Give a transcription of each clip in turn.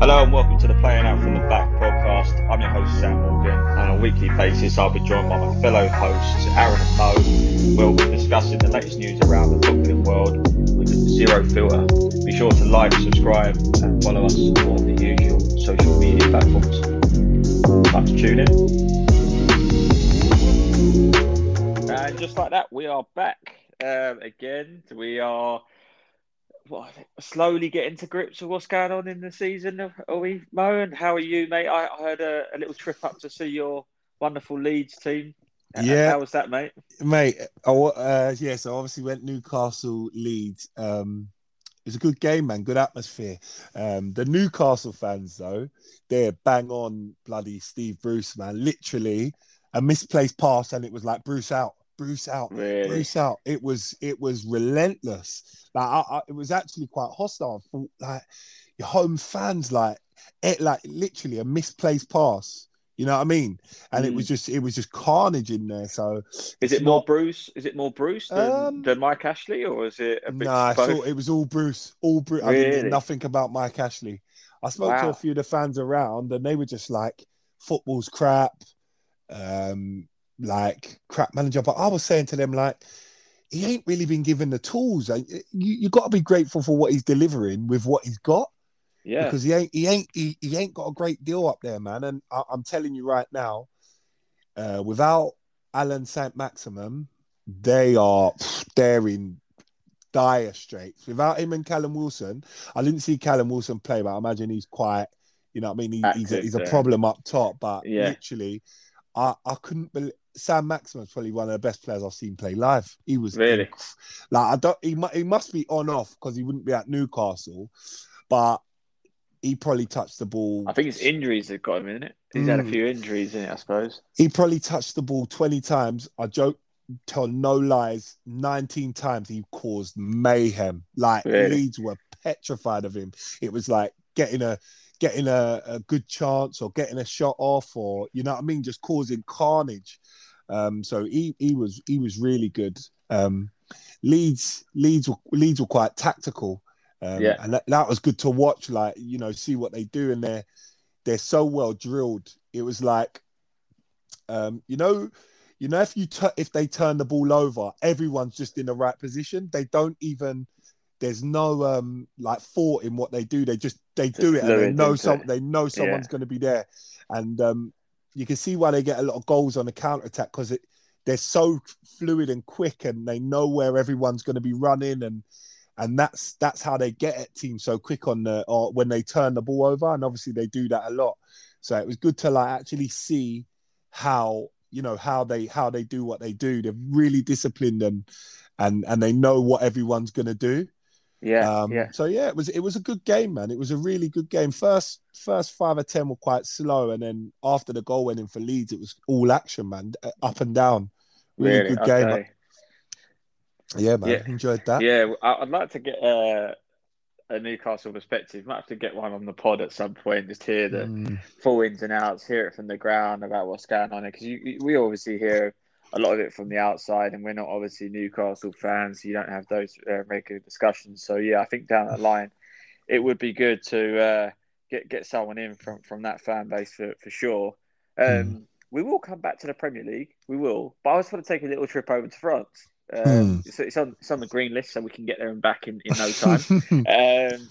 Hello and welcome to the Playing Out from the Back podcast. I'm your host Sam Morgan, and on a weekly basis I'll be joined by my fellow hosts Aaron and Mo. We'll be discussing the latest news around the footballing world with zero filter. Be sure to like, subscribe, and follow us on the usual social media platforms. To tune in. And just like that, we are back um, again. We are what, slowly getting to grips with what's going on in the season. Are we, Mo? And how are you, mate? I, I heard a, a, little trip up to see your wonderful Leeds team. Yeah, how was that, mate? Mate, I, uh, yeah. So obviously went Newcastle Leeds. Um, it was a good game, man. Good atmosphere. Um, the Newcastle fans, though, they're bang on bloody Steve Bruce, man. Literally a misplaced pass, and it was like Bruce out. Bruce out, really? Bruce out. It was it was relentless. Like I, I, it was actually quite hostile. Like your home fans, like it, like literally a misplaced pass. You know what I mean? And mm. it was just it was just carnage in there. So is it more Bruce? Is it more Bruce than, um, than Mike Ashley, or is it a bit? Nah, it was all Bruce. All Bruce. Really? I mean, nothing about Mike Ashley. I spoke wow. to a few of the fans around, and they were just like, "Football's crap." Um, like crap manager. But I was saying to them, like, he ain't really been given the tools. You you got to be grateful for what he's delivering with what he's got. Yeah, because he ain't he ain't he, he ain't got a great deal up there, man. And I, am telling you right now, uh, without Allan Saint-Maximin, they are they're in dire straits. Without him and Callum Wilson, I didn't see Callum Wilson play, but I imagine he's quite. You know what I mean? He, Active, he's a, he's a problem up top, but yeah. literally, I, I couldn't believe Saint-Maximin is probably one of the best players I've seen play live. He was really like I don't. He he must be on off because he wouldn't be at Newcastle, but he probably touched the ball. I think it's injuries that got him in it. He's mm. had a mm. few injuries in it, I suppose. He probably touched the ball twenty times. I joke, tell no lies. Nineteen times he caused mayhem. Like really? Leeds were petrified of him. It was like getting a getting a, a good chance or getting a shot off or you know what I mean, just causing carnage. Um, so he he was he was really good. Um, Leeds Leeds were, Leeds were quite tactical, um, yeah. and that, that was good to watch. Like you know, see what they do, and they're they're so well drilled. It was like, um, you know, you know, if you t- if they turn the ball over, everyone's just in the right position. They don't even. There's no um like thought in what they do. They just they do it, and they know some. They know someone's yeah. going to be there, and um, you can see why they get a lot of goals on the counter attack because it they're so fluid and quick and they know where everyone's going to be running and and that's that's how they get at teams so quick on the or when they turn the ball over and obviously they do that a lot so it was good to like actually see how you know how they how they do what they do they're really disciplined and and and they know what everyone's going to do Yeah, Um, yeah. So yeah, it was it was a good game, man. It was a really good game. First first five or ten were quite slow, and then after the goal went in for Leeds, it was all action, man, uh, up and down. Really, Really? good game. Yeah, man, Yeah. enjoyed that. Yeah, I'd like to get uh, a Newcastle perspective. Might have to get one on the pod at some point, just hear the Mm. full ins and outs, hear it from the ground about what's going on. Because you, we obviously hear a lot of it from the outside, and we're not obviously Newcastle fans. So you don't have those uh, regular discussions. So yeah, I think down the line, it would be good to uh, get get someone in from from that fan base for for sure. Um, We will come back to the Premier League. We will, but I just want to take a little trip over to France. Um, Hmm. it's, it's on it's on the green list, so we can get there and back in, in no time. Um,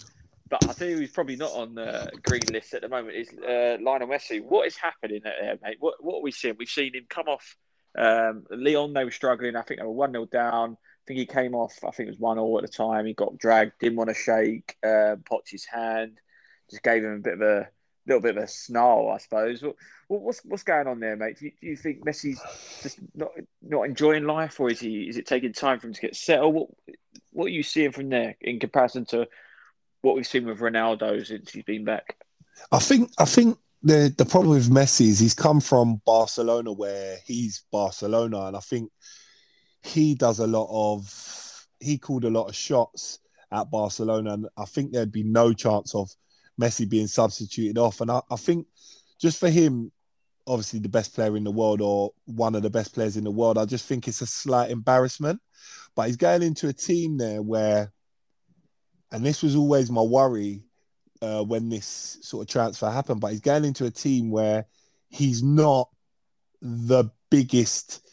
but I tell you, he's probably not on the green list at the moment. Is uh, Lionel Messi? What is happening there, mate? What what are we seeing? We've seen him come off. Um, Lyon, they were struggling. I think they were one 0 down. I think he came off. I think it was one 0 at the time. He got dragged. Didn't want to shake. Uh, Poch's hand. Just gave him a bit of a little bit of a snarl, I suppose. What- what's what's going on there, mate? Do you, do you think Messi's just not not enjoying life, or is he is it taking time for him to get settled? What what are you seeing from there in comparison to what we've seen with Ronaldo since he's been back? I think I think the the problem with Messi is he's come from Barcelona where he's Barcelona, and I think he does a lot of he called a lot of shots at Barcelona, and I think there'd be no chance of Messi being substituted off. And I, I think just for him, obviously the best player in the world or one of the best players in the world, I just think it's a slight embarrassment. But he's going into a team there where, and this was always my worry uh, when this sort of transfer happened, but he's going into a team where he's not the biggest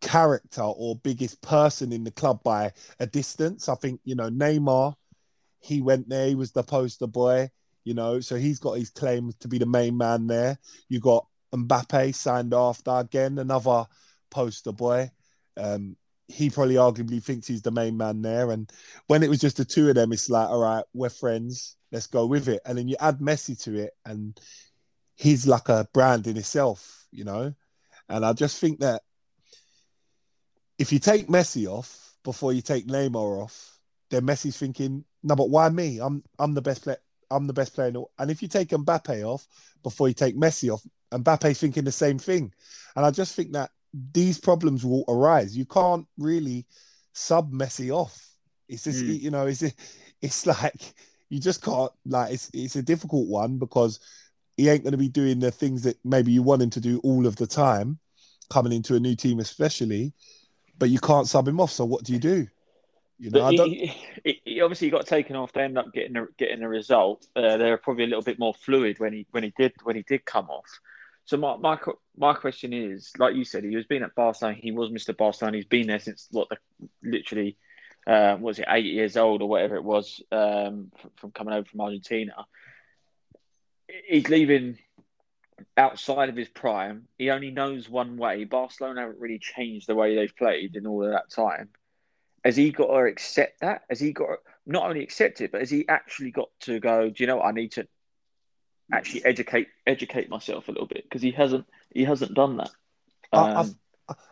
character or biggest person in the club by a distance. I think, you know, Neymar, he went there, he was the poster boy, you know, so he's got his claim to be the main man there. You got Mbappe signed after, again, another poster boy. Um, he probably arguably thinks he's the main man there. And when it was just the two of them, it's like, all right, we're friends, let's go with it. And then you add Messi to it, and he's like a brand in itself, you know. And I just think that if you take Messi off before you take Neymar off, then Messi's thinking, no, but why me? I'm I'm the best player. I'm the best player. In the... And if you take Mbappe off before you take Messi off, Mbappe's thinking the same thing. And I just think that these problems will arise. You can't really sub Messi off. It's just Mm. you know, it's it's like you just can't like it's it's a difficult one because he ain't going to be doing the things that maybe you want him to do all of the time, coming into a new team especially. But you can't sub him off. So what do you do? You know, I he, he, he obviously got taken off. They ended up getting a, getting a result. Uh, they were probably a little bit more fluid when he when he did when he did come off. So my my my question is, like you said, he was been at Barcelona. He was Mr. Barcelona. He's been there since what the literally uh, was it eight years old or whatever it was um, from, coming over from Argentina. He's leaving outside of his prime. He only knows one way. Barcelona haven't really changed the way they've played in all of that time. Has he got to accept that? Has he got to not only accept it, but has he actually got to go? Do you know what I need to actually educate educate myself a little bit because he hasn't he hasn't done that. I, I, Um,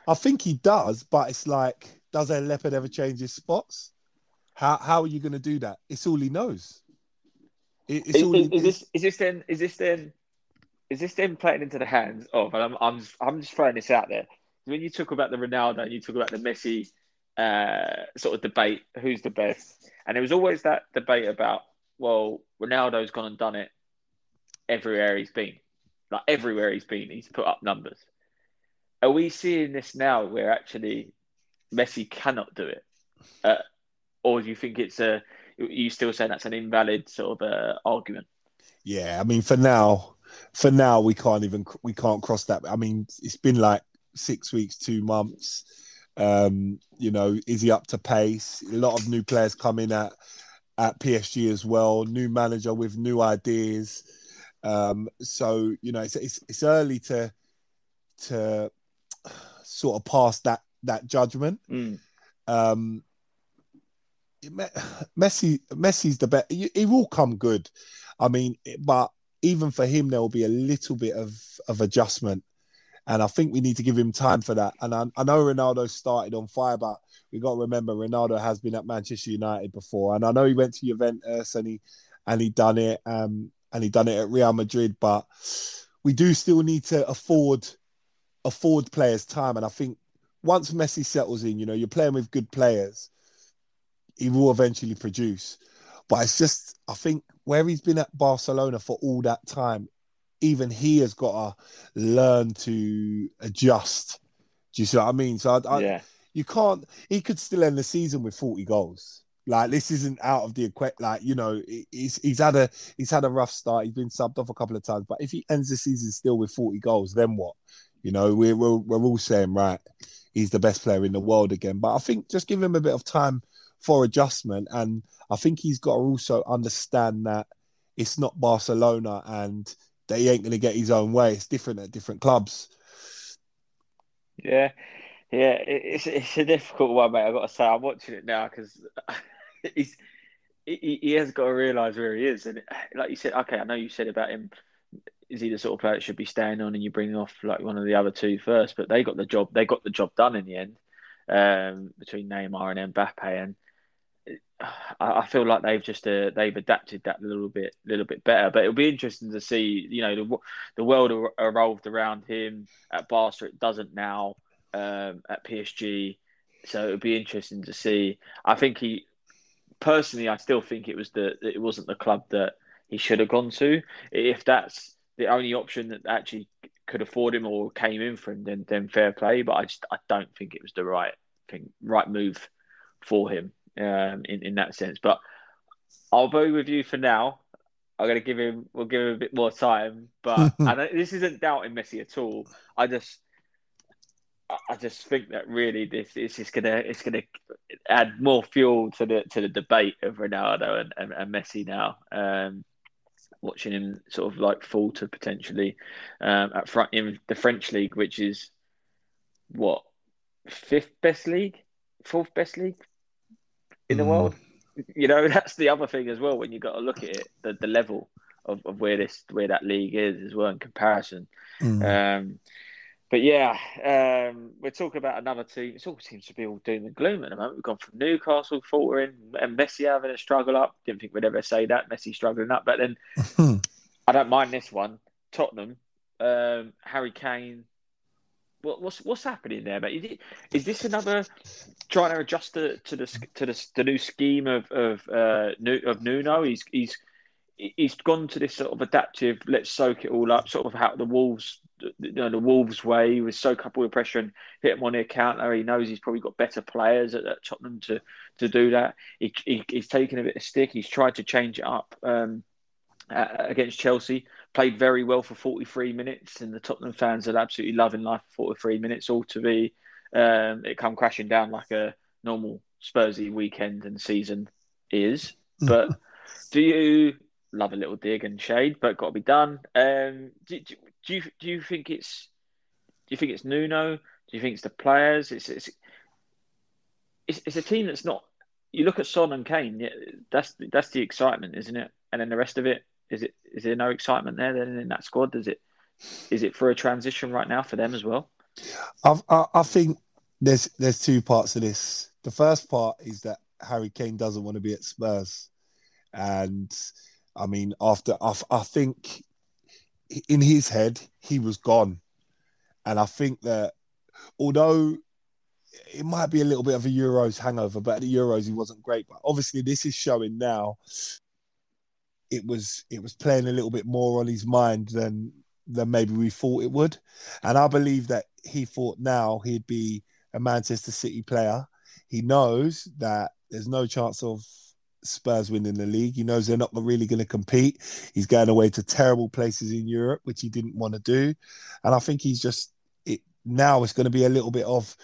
I think he does, but it's like, does a leopard ever change his spots? How how are you going to do that? It's all he knows. It, is, all. is, he- is this is this then is this then is this then playing into the hands of? And I'm I'm just, I'm just throwing this out there. When you talk about the Ronaldo and you talk about the Messi uh, sort of debate, who's the best? And there was always that debate about, well, Ronaldo's gone and done it everywhere he's been. Like everywhere he's been, he's put up numbers. Are we seeing this now where actually Messi cannot do it? Uh, or do you think it's a, you still saying that's an invalid sort of uh, argument? Yeah, I mean, for now, for now, we can't even we can't cross that. I mean, it's been like six weeks, two months. Um, you know, is he up to pace? A lot of new players coming at at PSG as well. New manager with new ideas. Um, so you know, it's it's, it's early to to sort of pass that that judgment. Mm. Um, Me- Messi, Messi's the best. He, he will come good. I mean, but even for him, there will be a little bit of of adjustment. And I think we need to give him time for that. And I, I know Ronaldo started on fire, but we got to remember Ronaldo has been at Manchester United before, and I know he went to Juventus and he and he done it, um, and he done it at Real Madrid. But we do still need to afford afford players time, and I think once Messi settles in, you know, you're playing with good players, he will eventually produce. But it's just, I think, where he's been at Barcelona for all that time, even he has got to learn to adjust. Do you see what I mean? So I, I, yeah. you can't. He could still end the season with forty goals. Like this isn't out of the equation. Like you know, he's he's had a he's had a rough start. He's been subbed off a couple of times. But if he ends the season still with forty goals, then what? You know, we're we're, we're all saying right, he's the best player in the world again. But I think just give him a bit of time for adjustment, and I think he's got to also understand that it's not Barcelona and that he ain't going to get his own way. It's different at different clubs. Yeah, yeah, it's it's a difficult one, mate. I've got to say, I'm watching it now because he's he, he has got to realise where he is, and like you said, okay, I know you said about him. Is he the sort of player that should be staying on, and you bring off like one of the other two first? But they got the job. They got the job done in the end um, between Neymar and Mbappe, and I feel like they've just uh, they've adapted that a little bit, little bit better. But it'll be interesting to see. You know, the the world revolved around him at Barca. It doesn't now um, at PSG. So it'll be interesting to see. I think he personally, I still think it was the it wasn't the club that he should have gone to. If that's the only option that actually could afford him or came in for him, then then fair play. But I just I don't think it was the right thing, right move for him um, in in that sense. But I'll vote with you for now. I'm gonna give him. We'll give him a bit more time. But and this isn't doubting Messi at all. I just I just think that really this is just gonna it's gonna add more fuel to the to the debate of Ronaldo and, and, and Messi now. Um, watching him sort of like falter potentially um, at front in the French league, which is what fifth best league, fourth best league in the mm. world. You know, that's the other thing as well when you got to look at it, the, the level of, of where this where that league is as well in comparison. Mm. Um, but yeah, um, we're talking about another team. It all seems to be all doom and gloom at the moment. We've gone from Newcastle faltering and Messi having a struggle up. Didn't think we'd ever say that. Messi struggling up. But then I don't mind this one. Tottenham, um, Harry Kane. What, what's what's happening there, mate? Is, it, is this another trying to adjust to, to the to the, the new scheme of of uh, of Nuno? He's he's he's gone to this sort of adaptive. Let's soak it all up. Sort of how the Wolves you know, the Wolves way. He was soak up all the pressure and hit him on the counter. He knows he's probably got better players at, at Tottenham to to do that. He, he, he's taken a bit of stick. He's tried to change it up um, uh, against Chelsea. Played very well for 43 minutes, and the Tottenham fans are absolutely loving life for 43 minutes. All to be um, it come crashing down like a normal Spursy weekend and season is. But do you love a little dig and shade, but got to be done? Um, do, do, do you do you think it's do you think it's Nuno? Do you think it's the players? It's it's it's, it's a team that's not. You look at Son and Kane. That's that's the excitement, isn't it? And then the rest of it is it is there no excitement there then in that squad? Does it is it for a transition right now for them as well? I, I, I think there's there's two parts of this. The first part is that Harry Kane doesn't want to be at Spurs, and I mean after I, I think in his head, he was gone. And I think that although it might be a little bit of a Euros hangover, but at the Euros he wasn't great. But obviously, this is showing now it was it was playing a little bit more on his mind than than maybe we thought it would. And I believe that he thought now he'd be a Manchester City player. He knows that there's no chance of Spurs winning the league. He knows they're not really going to compete. He's going away to terrible places in Europe, which he didn't want to do. And I think he's just it now it's going to be a little bit of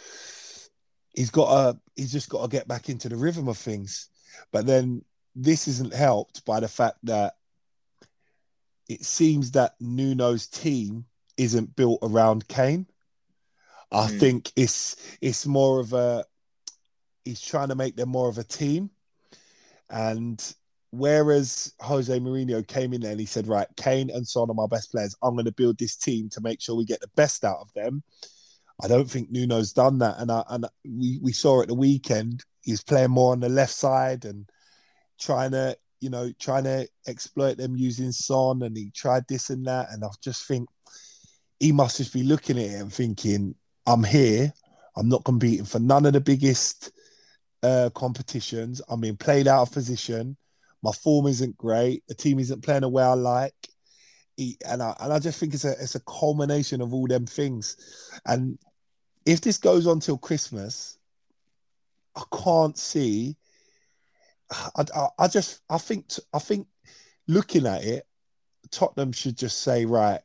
he's got a he's just got to get back into the rhythm of things. But then this isn't helped by the fact that it seems that Nuno's team isn't built around Kane. I mm. think it's it's more of a he's trying to make them more of a team and whereas Jose Mourinho came in there and he said, right, Kane and Son are my best players. I'm going to build this team to make sure we get the best out of them. I don't think Nuno's done that, and I, and we we saw at the weekend he's playing more on the left side and trying to you know trying to exploit them using Son, and he tried this and that, and I just think he must just be looking at it and thinking, I'm here, I'm not competing for none of the biggest uh, competitions. I'm being played out of position. My form isn't great. The team isn't playing the way I like. And I and I just think it's a it's a culmination of all them things. And if this goes on till Christmas, I can't see. I, I, I just I think I think looking at it, Tottenham should just say right.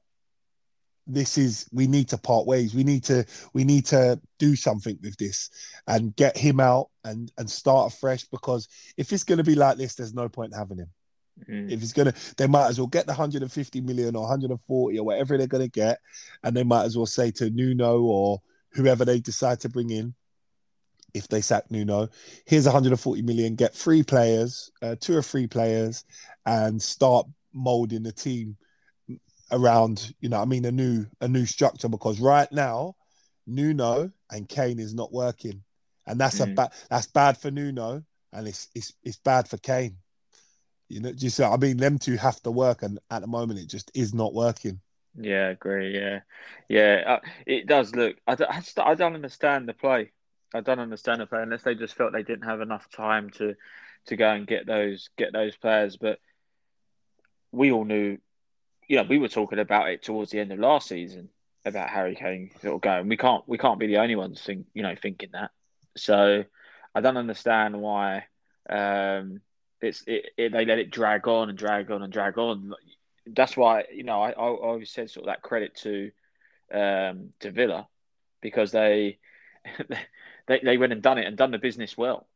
This is we need to part ways. We need to we need to do something with this and get him out and and start afresh because if it's going to be like this, there's no point having him. Mm. If it's gonna, they might as well get the 150 million or 140 or whatever they're gonna get, and they might as well say to Nuno or whoever they decide to bring in, if they sack Nuno, here's 140 million, get three players, uh, two or three players, and start molding the team around, you know, I mean, a new a new structure because right now, Nuno and Kane is not working, and that's a Mm. bad that's bad for Nuno, and it's it's it's bad for Kane. You know, just I mean, them two have to work, and at the moment, it just is not working. Yeah, agree. Yeah, yeah. Uh, it does look. I I, just, I don't understand the play. I don't understand the play unless they just felt they didn't have enough time to to go and get those get those players. But we all knew, you know, we were talking about it towards the end of last season about Harry Kane sort of going. We can't we can't be the only ones think you know thinking that. So I don't understand why um, it's it, it, they let it drag on and drag on and drag on. That's why you know I, I always said sort of that credit to um, to Villa because they they they went and done it and done the business well.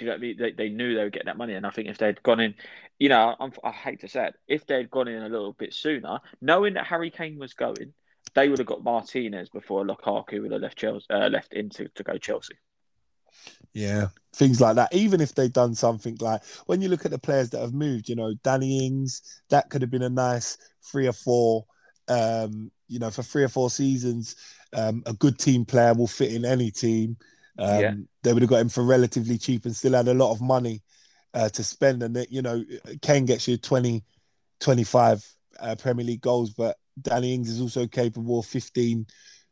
You know what I mean? They, they knew they were getting that money, and I think if they'd gone in, you know, I'm, I hate to say it, if they'd gone in a little bit sooner, knowing that Harry Kane was going, they would have got Martinez before Lukaku would have left Chelsea, uh, left into to go Chelsea. Yeah, things like that. Even if they'd done something like when you look at the players that have moved, you know, Danny Ings, that could have been a nice three or four. Um, you know, for three or four seasons, um, a good team player will fit in any team. Um, Yeah. They would have got him for relatively cheap and still had a lot of money uh, to spend. And, that, you know, Kane gets you 20, 25 uh, Premier League goals, but Danny Ings is also capable of 15,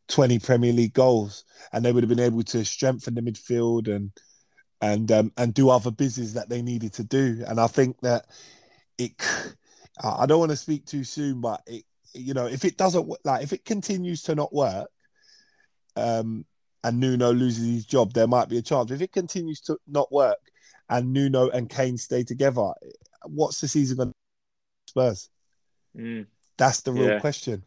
20 Premier League goals. And they would have been able to strengthen the midfield and and um, and do other business that they needed to do. And I think that it, I don't want to speak too soon, but it, you know, if it doesn't like if it continues to not work, um, and Nuno loses his job, there might be a chance. If it continues to not work, and Nuno and Kane stay together, what's the season going to Spurs? Mm. That's the real Yeah. question.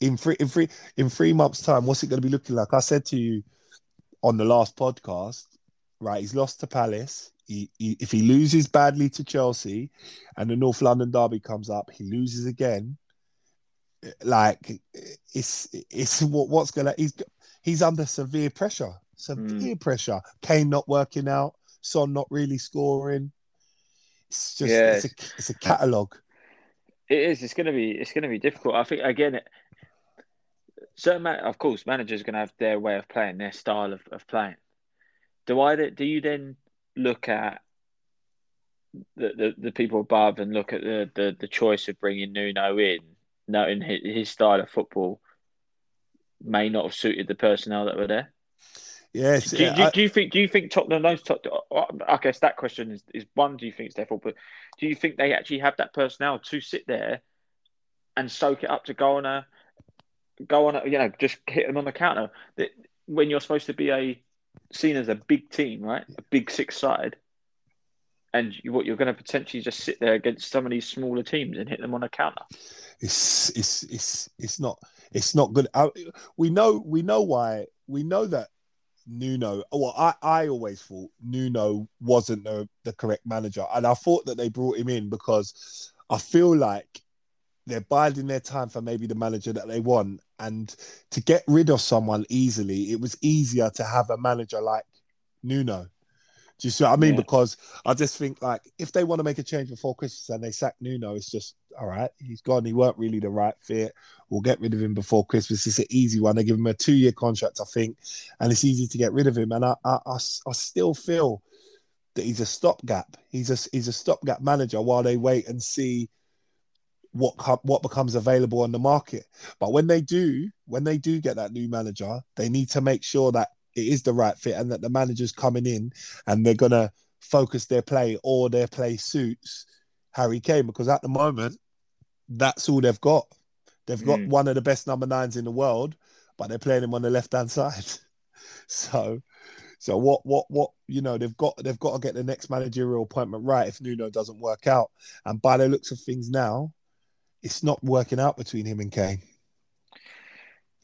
In three, in three, in three months' time, what's it going to be looking like? I said to you on the last podcast, right? He's lost to Palace. He, he, if he loses badly to Chelsea, and the North London derby comes up, he loses again. Like it's it's what what's gonna he's he's under severe pressure, severe mm. pressure. Kane not working out, Son not really scoring. It's just Yeah. it's a it's a catalogue. It is. It's going to be. It's going to be difficult. I think again. It, certain, man, of course, managers to have their way of playing, their style of, of playing. Do I? Do you then look at the, the, the people above and look at the, the, the choice of bringing Nuno in, knowing his, his style of football may not have suited the personnel that were there? Yes, Do, you- do, you- do you think? Do you think Tottenham? Top, I guess that question is, is one. Do you think it's their fault? But do you think they actually have that personnel to sit there and soak it up to go on a go on a you know just hit them on the counter? That when you're supposed to be a seen as a big team, right? A big six side, and you, what you're going to potentially just sit there against some of these smaller teams and hit them on a counter. it's it's it's it's not it's not good. I, we know we know why we know that Nuno. Well, I I always thought Nuno wasn't the the correct manager, and I thought that they brought him in because I feel like they're biding their time for maybe the manager that they want, and to get rid of someone easily, it was easier to have a manager like Nuno Do you see what I mean? Yeah. Because I just think like if they want to make a change before Christmas and they sack Nuno, it's just all right. He's gone. He weren't really the right fit. We'll get rid of him before Christmas. It's an easy one. They give him a two-year contract, I think, and it's easy to get rid of him. And I, I, I, I still feel that he's a stopgap. He's a he's a stopgap manager while they wait and see what what becomes available on the market. But when they do, when they do get that new manager, they need to make sure that it is the right fit and that the manager's coming in and they're gonna focus their play or their play suits Harry Kane because at the moment that's all they've got. They've got Mm. one of the best number nines in the world, but they're playing him on the left hand side. So so what what what you know they've got they've got to get the next managerial appointment right if Nuno doesn't work out. And by the looks of things now, it's not working out between him and Kane.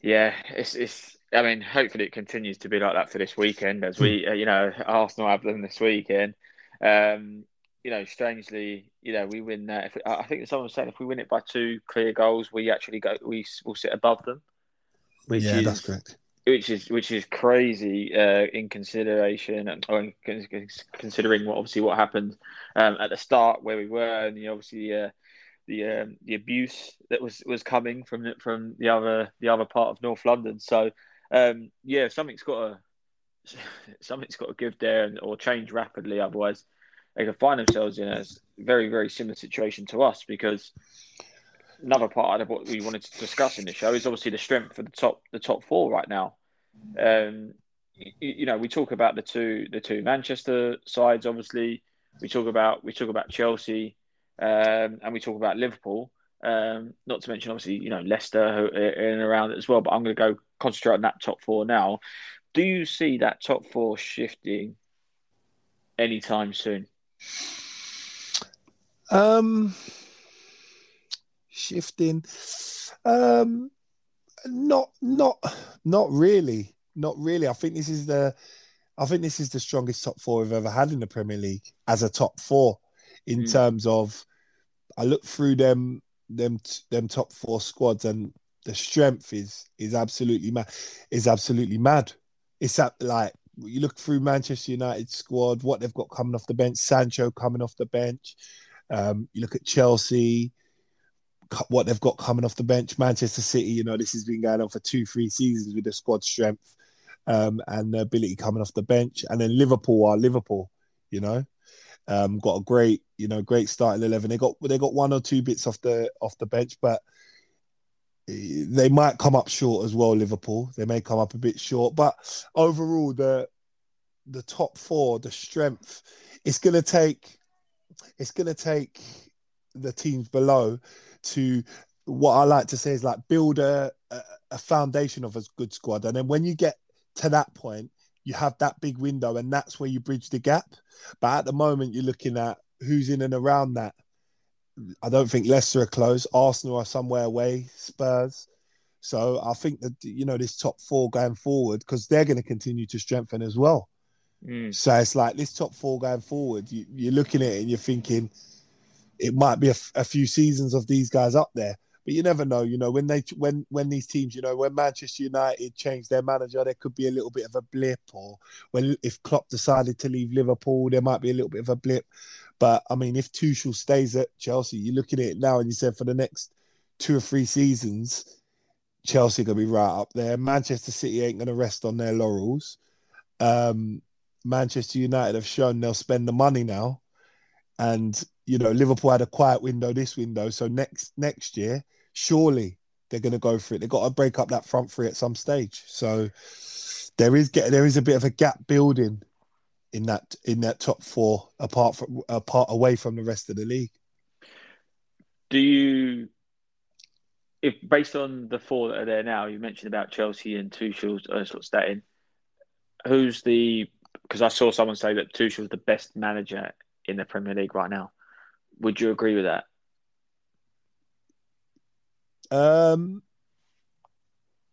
Yeah, it's it's. I mean, hopefully it continues to be like that for this weekend, as we, uh, you know, Arsenal have them this weekend. Um, you know, strangely, you know, we win that. If, I think someone was saying if we win it by two clear goals, we actually go, we will sit above them. Which yeah, is, that's correct. Which is which is crazy uh, in consideration and or in considering what obviously what happened um, at the start where we were and the, obviously uh, the um, the abuse that was was coming from the, from the other the other part of North London. So um, yeah, something's got to something's got to give there and, or change rapidly. Otherwise, they could find themselves in a very very similar situation to us because another part of what we wanted to discuss in the show is obviously the strength of the top the top four right now. Um, you, you know, we talk about the two the two Manchester sides. Obviously, we talk about we talk about Chelsea, um, and we talk about Liverpool. Um, not to mention, obviously, you know Leicester in and around it as well. But I'm going to go concentrate on that top four now. Do you see that top four shifting anytime soon? Um, shifting. Um, not, not, not really. Not really. I think this is the, I think this is the strongest top four we've ever had in the Premier League as a top four, in Mm. terms of. I look through them, them, them top four squads, and the strength is is absolutely mad. Is absolutely mad. It's at, like you look through Manchester United squad, what they've got coming off the bench. Sancho coming off the bench. Um, you look at Chelsea, what they've got coming off the bench. Manchester City, you know, this has been going on for two, three seasons with the squad strength um, and the ability coming off the bench. And then Liverpool are Liverpool, you know, um, got a great, you know, great starting eleven. They got they got one or two bits off the off the bench, but they might come up short as well. Liverpool, they may come up a bit short, but overall, the the top four, the strength, it's to take it's to take the teams below to what I like to say is like build a, a foundation of a good squad. And then when you get to that point, you have that big window and that's where you bridge the gap. But at the moment, you're looking at who's in and around that. I don't think Leicester are close. Arsenal are somewhere away, Spurs. So I think that, you know, this top four going forward, because they're going to continue to strengthen as well. Mm. So it's like this top four going forward. You, you're looking at it and you're thinking it might be a, f- a few seasons of these guys up there, but you never know. You know when they when when these teams, you know, when Manchester United changed their manager, there could be a little bit of a blip, or when if Klopp decided to leave Liverpool, there might be a little bit of a blip. But I mean, if Tuchel stays at Chelsea, you look at it now and you said for the next two or three seasons, Chelsea gonna be right up there. Manchester City ain't gonna rest on their laurels. Um, Manchester United have shown they'll spend the money now, and you know Liverpool had a quiet window this window. So next next year, surely they're going to go for it. They've got to break up that front three at some stage. So there is get there is a bit of a gap building in that in that top four, apart from apart away from the rest of the league. Do you, if based on the four that are there now, you mentioned about Chelsea and Tuchel's uh, sort of stat who's the? Because I saw someone say that Tuchel Tuchel's the best manager in the Premier League right now. Would you agree with that? Um,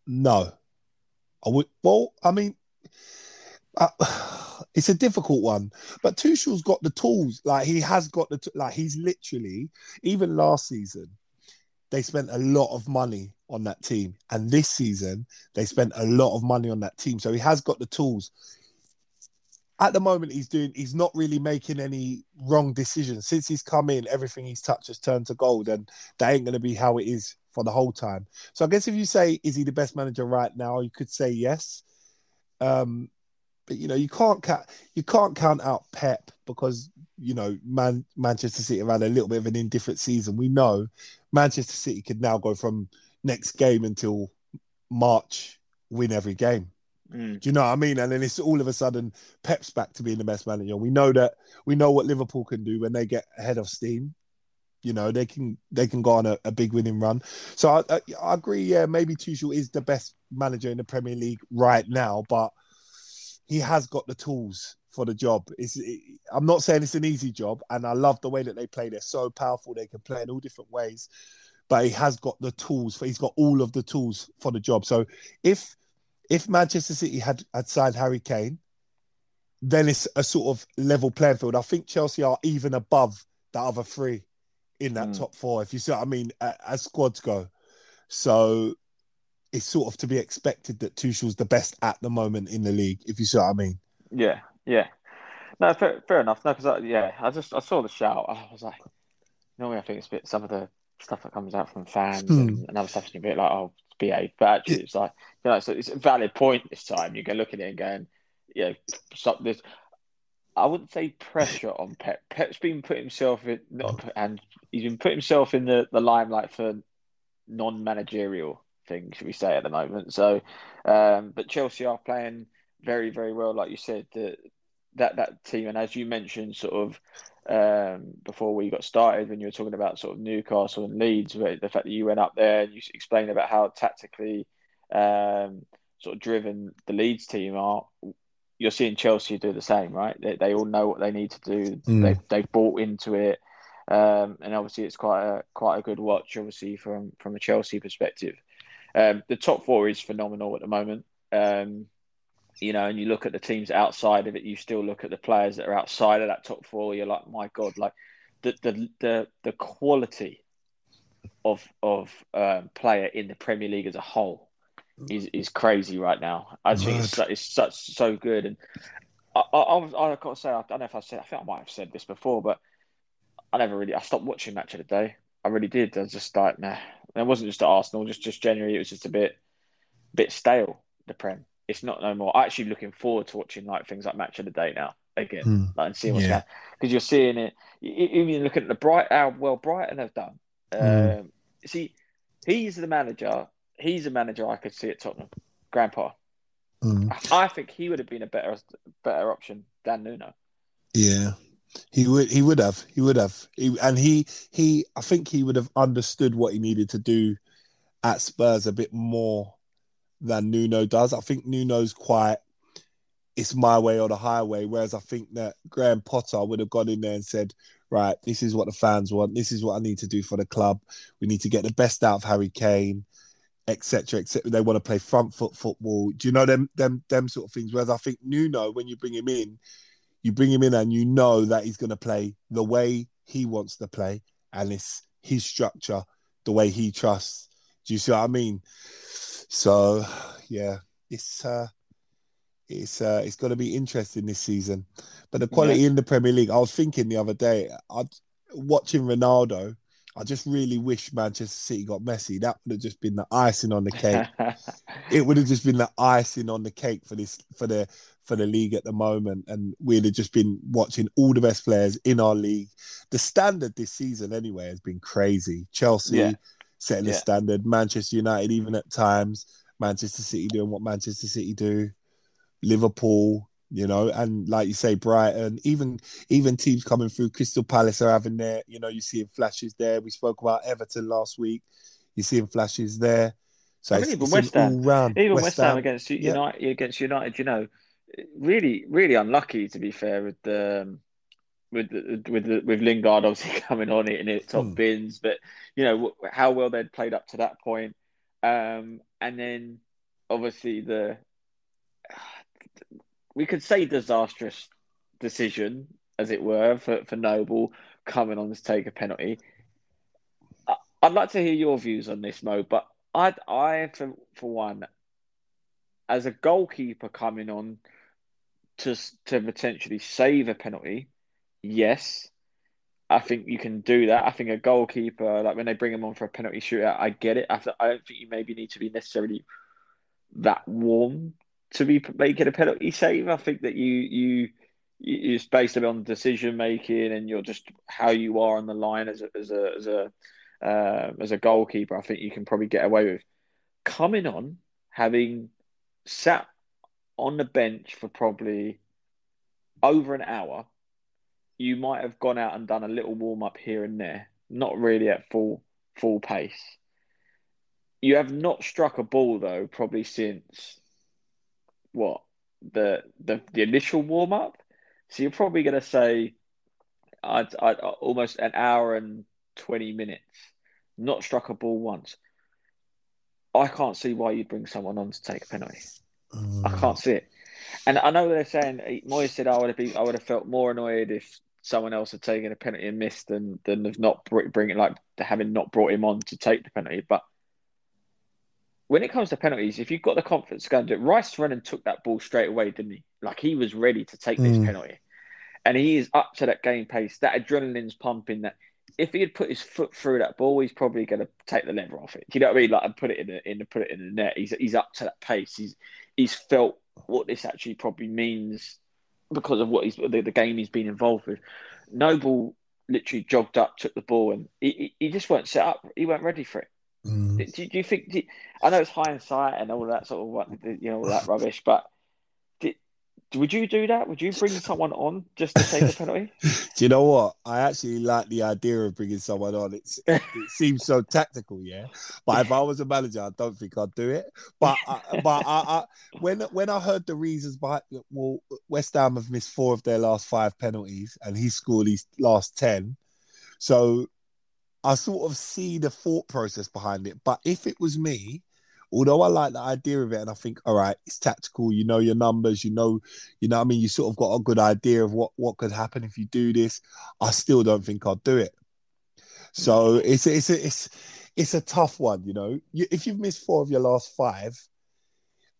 no, I would. Well, I mean, it's a difficult one, but Tuchel's got the tools. Like he has got the t- like he's literally even last season they spent a lot of money on that team, and this season they spent a lot of money on that team. So he has got the tools. at the moment he's doing he's not really making any wrong decisions since he's come in everything he's touched has turned to gold and that ain't going to be how it is for the whole time so i guess if you say is he the best manager right now you could say yes um but you know you can't count you can't count out pep because you know man manchester city have had a little bit of an indifferent season we know manchester city could now go from next game until march win every game Mm. do you know what I mean? And then it's all of a sudden Pep's back to being the best manager. We know that we know what Liverpool can do when they get ahead of steam. You know they can they can go on a, a big winning run. So I, I, I agree. Yeah, maybe Tuchel is the best manager in the Premier League right now, but he has got the tools for the job. It's, it, I'm not saying it's an easy job, and I love the way that they play. They're so powerful; they can play in all different ways. But he has got the tools. For, he's got all of the tools for the job. So if if Manchester City had, had signed Harry Kane, then it's a sort of level playing field. I think Chelsea are even above the other three in that Mm. top four, if you see what I mean, as squads go. So it's sort of to be expected that Tuchel's the best at the moment in the league, if you see what I mean. Yeah, yeah. No, fair, fair enough. No, because yeah, I just I saw the shout. I was like, normally I think it's a bit some of the stuff that comes out from fans Hmm. and, and other stuff's a bit like, oh, behave. But actually, it's like, you know, so it's a valid point this time. You can look at it and going, you know, stop this. I wouldn't say pressure on Pep. Pep's been put himself in, not and he's been put himself in the, the limelight for non-managerial things, should we say, at the moment. So, um, but Chelsea are playing very, very well, like you said. The, that that team, and as you mentioned, sort of um, before we got started, when you were talking about sort of Newcastle and Leeds, where the fact that you went up there and you explained about how tactically um, sort of driven the Leeds team are. You're seeing Chelsea do the same, right? They, they all know what they need to do. Mm. They they've bought into it, um, and obviously it's quite a quite a good watch, obviously from from a Chelsea perspective. Um, the top four is phenomenal at the moment. Um, you know, and you look at the teams outside of it, you still look at the players that are outside of that top four. You're like, my God, like the the the, the quality of of um, player in the Premier League as a whole is is crazy right now. I think it's, it's such so good, and I I, I, I got to say, I don't know if I said, I think I might have said this before, but I never really, I stopped watching Match of the Day. I really did. I was just like, nah. And it wasn't just at Arsenal, just just generally, it was just a bit bit stale. The Prem, it's not no more. I'm actually looking forward to watching like things like Match of the Day now again, Hmm. like, and seeing what's Yeah. going because you're seeing it. Even looking at the bright, how well Brighton have done. Hmm. Um, see, he's the manager. He's a manager I could see at Tottenham. Grandpa, Mm. I think he would have been a better better option than Nuno. Yeah, he would. He would have. He would have. He, and he he. I think he would have understood what he needed to do at Spurs a bit more than Nuno does. I think Nuno's quite. It's my way or the highway. Whereas I think that Graham Potter would have gone in there and said, "Right, this is what the fans want. This is what I need to do for the club. We need to get the best out of Harry Kane." etc etc they want to play front foot football do you know them them them sort of things whereas i think nuno when you bring him in you bring him in and you know that he's going to play the way he wants to play and it's his structure the way he trusts. Do you see what i mean? So yeah it's uh it's uh it's going to be interesting this season. But the quality in the premier league i was thinking the other day i'd watching ronaldo I just really wish Manchester City got Messi. That would have just been the icing on the cake. it would have just been the icing on the cake for this for the for the league at the moment, and we'd have just been watching all the best players in our league. The standard this season, anyway, has been crazy. Chelsea Yeah. setting the standard, Manchester United even at times, Manchester City doing what Manchester City do, Liverpool. You know, and like you say, Brighton, even even teams coming through, Crystal Palace are having their, you know, you seeing flashes there. We spoke about Everton last week. You're seeing flashes there. So I mean, it's, even West Ham, even West, Ham, against yeah. United, against United, you know, really, really unlucky to be fair with the um, with the, with the, with Lingard obviously coming on it and it top Hmm. bins, but you know how well they'd played up to that point, um, and then obviously the we could say disastrous decision, as it were, for, for Noble coming on to take a penalty. I- I'd like to hear your views on this, Mo. But I, I for for one, as a goalkeeper coming on, to to potentially save a penalty, yes, I think you can do that. I think a goalkeeper, like when they bring him on for a penalty shootout, I get it. I, I don't think you maybe need to be necessarily that warm to be making a penalty save. I think that you you it's based on decision making and you're just how you are on the line as a as a as a uh, as a goalkeeper. I think you can probably get away with coming on having sat on the bench for probably over an hour. You might have gone out and done a little warm up here and there, not really at full full pace. You have not struck a ball though, probably since what the the, the initial warm up. So you're probably going to say, I'd, I'd almost an hour and twenty minutes, not struck a ball once. I can't see why you'd bring someone on to take a penalty. Mm. I can't see it. And I know they're saying Moyes said I would have been, I would have felt more annoyed if someone else had taken a penalty and missed than than of not bringing like having not brought him on to take the penalty. But when it comes to penalties, if you've got the confidence to go and do it, Rice ran and took that ball straight away, didn't he? Like he was ready to take this mm. penalty. And he is up to that game pace. That adrenaline's pumping. That if he had put his foot through that ball, he's probably going to take the lever off it. Do you know what I mean? Like and put it in the in the put it in the net. He's he's up to that pace. He's he's felt what this actually probably means because of what he's the, the game he's been involved with. Noble literally jogged up, took the ball, and he, he, he just weren't set up. He weren't ready for it. Mm. Do, do, you think? Do, I know it's hindsight and all that sort of what you know all that rubbish, but did, would you do that? Would you bring someone on just to take a penalty? do you know what? I actually like the idea of bringing someone on. It's it seems so tactical, yeah. But if I was a manager, I don't think I'd do it. But I, but I, I, when when I heard the reasons behind, well, West Ham have missed four of their last five penalties, and he scored his last ten. So I sort of see the thought process behind it. But if it was me, although I like the idea of it and I think, all right, it's tactical, you know your numbers, you know, you know, I mean, you sort of got a good idea of what what could happen if you do this. I still don't think I'd do it. So mm. it's it's it's it's a tough one, you know. You, if you've missed four of your last five,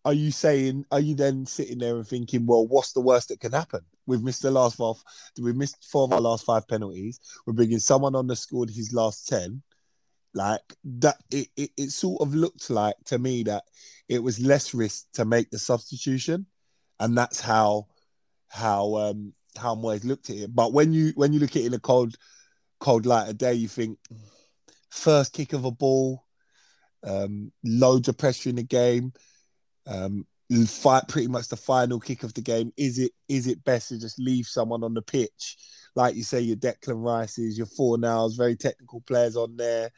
are you saying? Are you then sitting there and thinking, well, what's the worst that can happen? We've missed the last four. We've missed four of our last five penalties. We're bringing someone on that scored his last ten. Like that, it, it, it sort of looked like to me that it was less risk to make the substitution, and that's how how um how Moyes looked at it. But when you when you look at it in a cold cold light of day, you think first kick of a ball, um, loads of pressure in the game. Um, fight pretty much the final kick of the game. Is it is it best to just leave someone on the pitch, like you say, your Declan Rices, your Fornals, very technical players on there?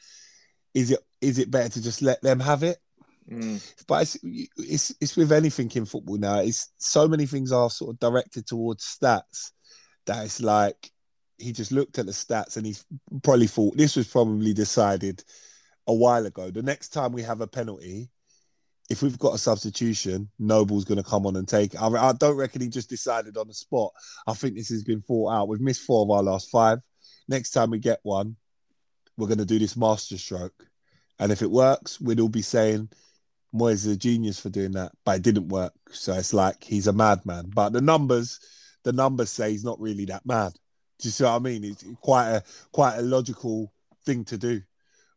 Is it is it better to just let them have it? Mm. But it's, it's it's with anything in football now. It's so many things are sort of directed towards stats that it's like he just looked at the stats and he probably thought this was probably decided a while ago. The next time we have a penalty, if we've got a substitution, Noble's going to come on and take it. I, I, don't reckon he just decided on the spot. I think this has been thought out. We've missed four of our last five. Next time we get one, we're going to do this master stroke. And if it works, we'd all be saying Moyes is a genius for doing that. But it didn't work. So it's like he's a madman. But the numbers, the numbers say he's not really that mad. Do you see what I mean? It's quite a quite a logical thing to do.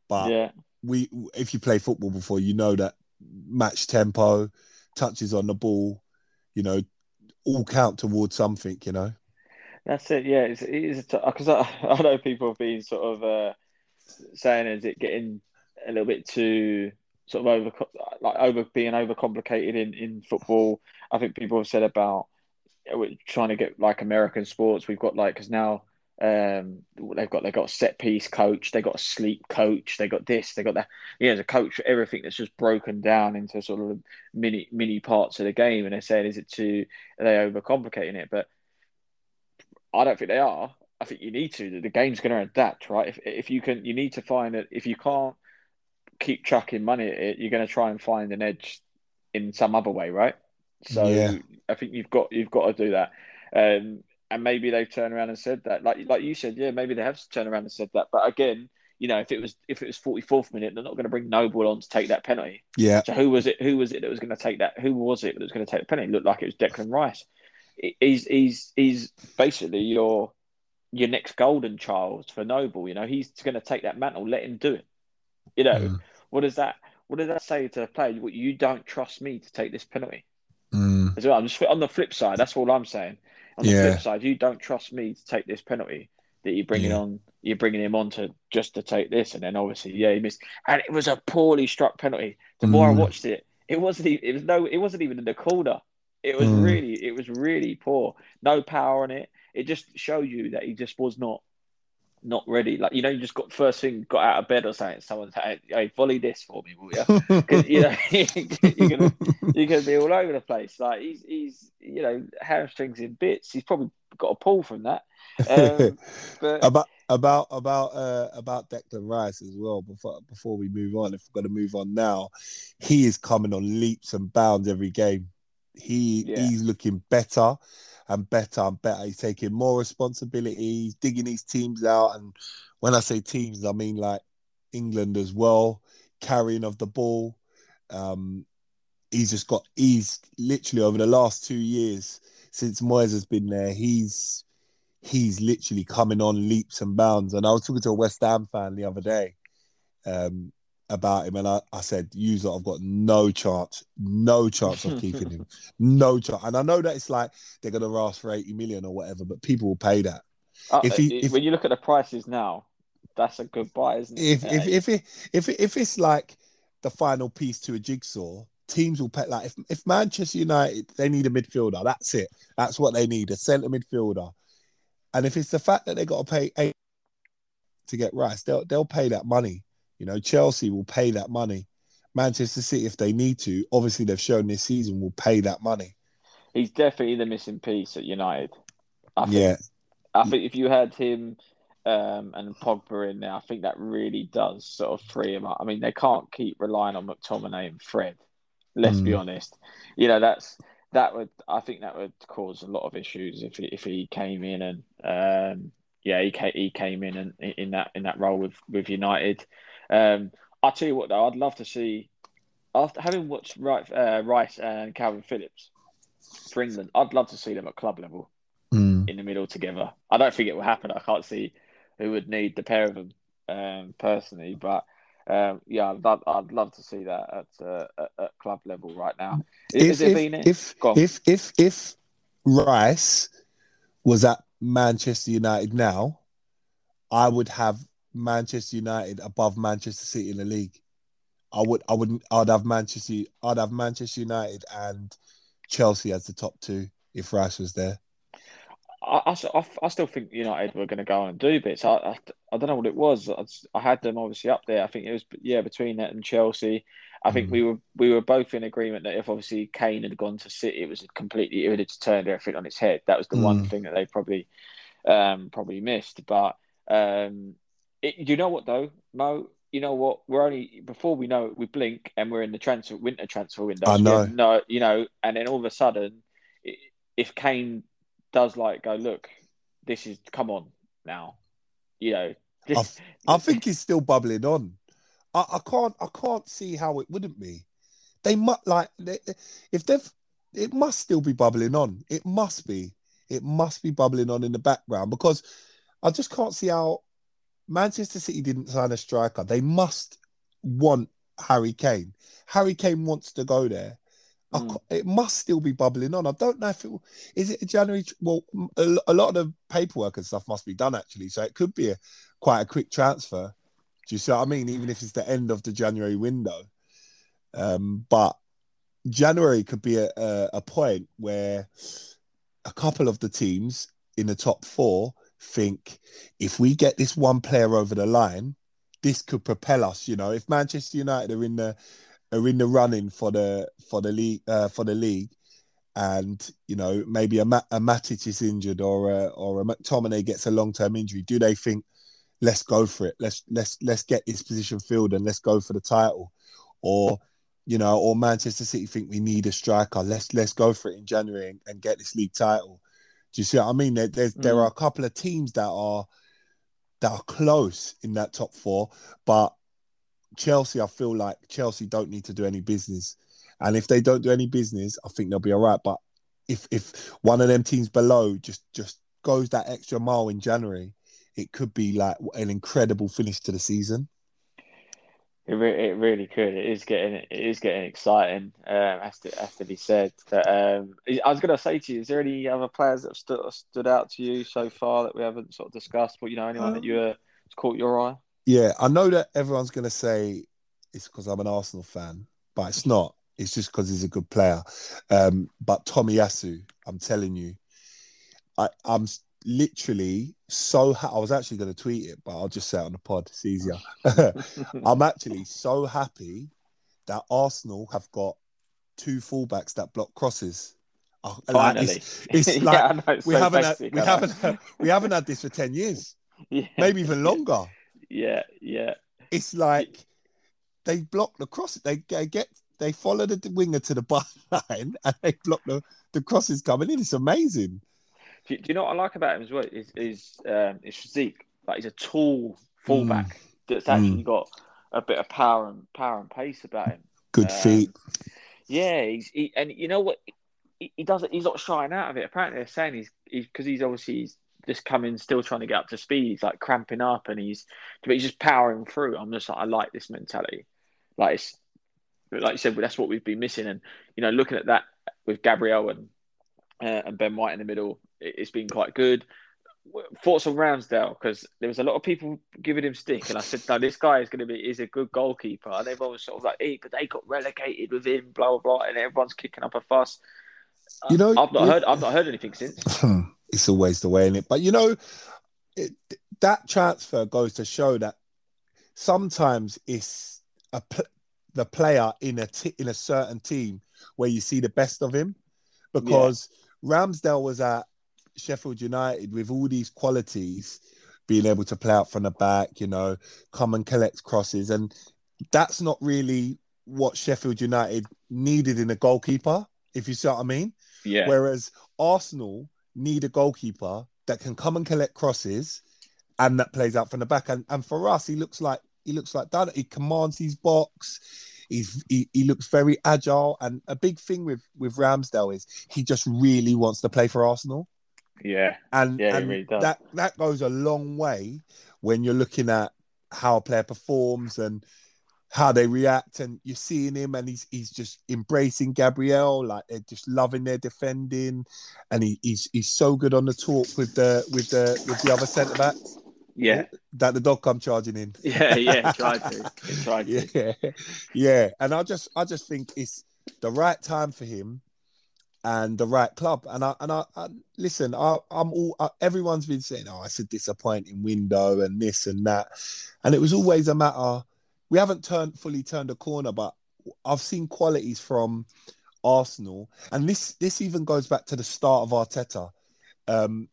But yeah. we if you play football before, you know that match tempo, touches on the ball, you know, all count towards something, you know. That's it. Yeah, it's, it is because I, I know people have been sort of uh, saying, is it getting a little bit too sort of over like over being overcomplicated in in football? I think people have said about trying to get like American sports. We've got like because now um, they've got they've got a set piece coach, they got a sleep coach, they got this, they got that. Yeah, the coach for everything that's just broken down into sort of mini mini parts of the game. And they're saying, is it too are they overcomplicating it? But I don't think they are. I think you need to. The game's going to adapt, right? If if you can, you need to find it. If you can't keep chucking money at it, you're going to try and find an edge in some other way, right? So yeah. I think you've got you've got to do that. Um, and maybe they've turned around and said that, like like you said, yeah, maybe they have turned around and said that. But again, you know, if it was if it was forty fourth minute, they're not going to bring Noble on to take that penalty. Yeah. So who was it? Who was it that was going to take that? Who was it that was going to take the penalty? It looked like it was Declan Rice. he's he's he's basically your your next golden child for Noble. You know, he's going to take that mantle. Let him do it. You know, mm. what does that what does that say to a player? You don't trust me to take this penalty. Mm. As well, I'm just on the flip side. That's all I'm saying. On the yeah. flip side, you don't trust me to take this penalty that you're bringing yeah. on. You're bringing him on to just to take this, and then obviously, yeah, he missed, and it was a poorly struck penalty. The more mm. I watched it, it wasn't. Even, It was no. It wasn't even in the corner. It was mm. really. It was really poor. No power on it. It just showed you that he just was not not ready. Like you know, you just got first thing got out of bed or something. Someone's hey, hey volley this for me, will you? you know, you're gonna you're gonna be all over the place. Like he's he's you know hamstrings in bits. He's probably got a pull from that. Um, but... about about about uh, about Declan Rice as well. Before before we move on, if we're going to move on now, he is coming on leaps and bounds every game. He yeah. he's looking better and better and better. He's taking more responsibilities, digging his teams out. And when I say teams, I mean like England as well, carrying of the ball. Um, he's just got, he's literally over the last two years since Moyes has been there, he's he's literally coming on leaps and bounds. And I was talking to a West Ham fan the other day. Um, about him, and I, I said, "You lot have got no chance, no chance of keeping him, no chance." And I know that it's like they're going to ask for eighty million or whatever, but people will pay that. Uh, if he, if, when you look at the prices now, that's a good buy, isn't it? If if if it, if if it's like the final piece to a jigsaw, teams will pay. Like if if Manchester United they need a midfielder, that's it. That's what they need, a centre midfielder. And if it's the fact that they got to pay eight to get Rice, they'll they'll pay that money. You know, Chelsea will pay that money. Manchester City, if they need to, obviously they've shown this season will pay that money. He's definitely the missing piece at United. I think, yeah. I think if you had him um, and Pogba in there, I think that really does sort of free him up. I mean, they can't keep relying on McTominay and Fred. Let's mm. be honest. You know, that's that would I think that would cause a lot of issues if he, if he came in and um, yeah he came, he came in and in that in that role with with United. Um, I'll tell you what, though, I'd love to see, after having watched uh, Rice and Calvin Phillips for England, I'd love to see them at club level mm. in the middle together. I don't think it will happen. I can't see who would need the pair of them um, personally, but um, yeah, I'd, I'd, love to see that at, uh, at, at club level right now. Is, if, if, if, if, if, if Rice was at Manchester United now, I would have Manchester United above Manchester City in the league. I would, I would, I'd have Manchester, I'd have Manchester United and Chelsea as the top two if Rice was there. I, I, I still think United were going to go and do bits. I, I, I don't know what it was. I, I, had them obviously up there. I think it was yeah between that and Chelsea. I think mm. we were we were both in agreement that if obviously Kane had gone to City, it was completely it would have turned everything on its head. That was the mm. one thing that they probably um, probably missed. But um, it, you know what though, Mo? You know what? We're only before we know it, we blink and we're in the transfer winter transfer window. I know. No, you know, and then all of a sudden, if Kane does like go, look, this is come on now, you know. This, I, I think he's still bubbling on. I, I can't I can't see how it wouldn't be. They must like they, if they've it must still be bubbling on. It must be. It must be bubbling on in the background because I just can't see how Manchester City didn't sign a striker. They must want Harry Kane. Harry Kane wants to go there. Mm. It must still be bubbling on. I don't know if it is it a January. Well, a, lot of the paperwork and stuff must be done actually, so it could be a quite a quick transfer. Do you see what I mean? Even if it's the end of the January window, um, but January could be a, a, a point where a couple of the teams in the top four think if we get this one player over the line, this could propel us. You know, if Manchester United are in the are in the running for the for the league uh, for the league, and you know maybe a, Ma- a Matic is injured or a, or a McTominay gets a long term injury, do they think let's go for it? Let's let's let's get this position filled and let's go for the title, or you know, or Manchester City think we need a striker. Let's let's go for it in January and, and get this league title. Do you see what I mean? There, there's mm. there are a couple of teams that are that are close in that top four, but Chelsea, I feel like Chelsea don't need to do any business, and if they don't do any business, I think they'll be all right. But if if one of them teams below just just goes that extra mile in January, it could be like an incredible finish to the season. It, re- it really could. It is getting it is getting exciting. Um, has to has to be said. But, um, I was going to say to you, is there any other players that have stood stood out to you so far that we haven't sort of discussed? But you know, anyone um, that you uh, caught your eye? Yeah, I know that everyone's going to say it's because I'm an Arsenal fan, but it's not. It's just because he's a good player. Um, but Tomiyasu, I'm telling you, I, I'm literally so ha- I was actually going to tweet it, but I'll just say it on the pod. It's easier. I'm actually so happy that Arsenal have got two fullbacks that block crosses. Oh, Finally, it's, it's like yeah, know, it's we so haven't had, we haven't had, we haven't had this for ten years, yeah. maybe even longer. Yeah, yeah. It's like they block the cross. They, they get they follow the winger to the byline and they block the, the crosses coming in. It's amazing. Do, do, you know what I like about him as well? Is is um, his physique? Like he's a tall fullback mm. that's actually mm. got a bit of power and power and pace about him. Good um, feet. Yeah, he's he, and you know what? He, he doesn't. He's not shying out of it. Apparently, they're saying he's because he's, he's obviously he's just coming, still trying to get up to speed. He's like cramping up, and he's but he's just powering through. I'm just like, I like this mentality. Like it's like you said, that's what we've been missing. And you know, looking at that with Gabriel and uh, and Ben White in the middle, it's been quite good. Thoughts on Ramsdale because there was a lot of people giving him stick, and I said, "No, this guy is going to be is a good goalkeeper." And everyone was sort of like, "Hey, but they got relegated with him, blah blah blah," and everyone's kicking up a fuss. You know, I've not heard I've not heard anything since. it's always the way in it, but you know, it, that transfer goes to show that sometimes it's a the player in a t- in a certain team where you see the best of him, because yeah. Ramsdale was at Sheffield United with all these qualities, being able to play out from the back, you know, come and collect crosses, and that's not really what Sheffield United needed in a goalkeeper, if you see what I mean. Yeah. Whereas Arsenal need a goalkeeper that can come and collect crosses and that plays out from the back. And and for us, he looks like he looks like that. He commands his box. He's he, he looks very agile. And a big thing with with Ramsdale is he just really wants to play for Arsenal. Yeah, and, yeah, and really that that goes a long way when you're looking at how a player performs and how they react. And you're seeing him, and he's he's just embracing Gabriel, like they're just loving their defending, and he, he's he's so good on the talk with the with the with the other centre backs. Yeah, that the dog come charging in. Yeah, yeah, tried to, tried to. Yeah, yeah, and I just I just think it's the right time for him and the right club. And I and I, I listen. I, am all. I, everyone's been saying, "Oh, it's a disappointing window and this and that," and it was always a matter. We haven't turned fully turned a corner, but I've seen qualities from Arsenal, and this this even goes back to the start of Arteta. Um,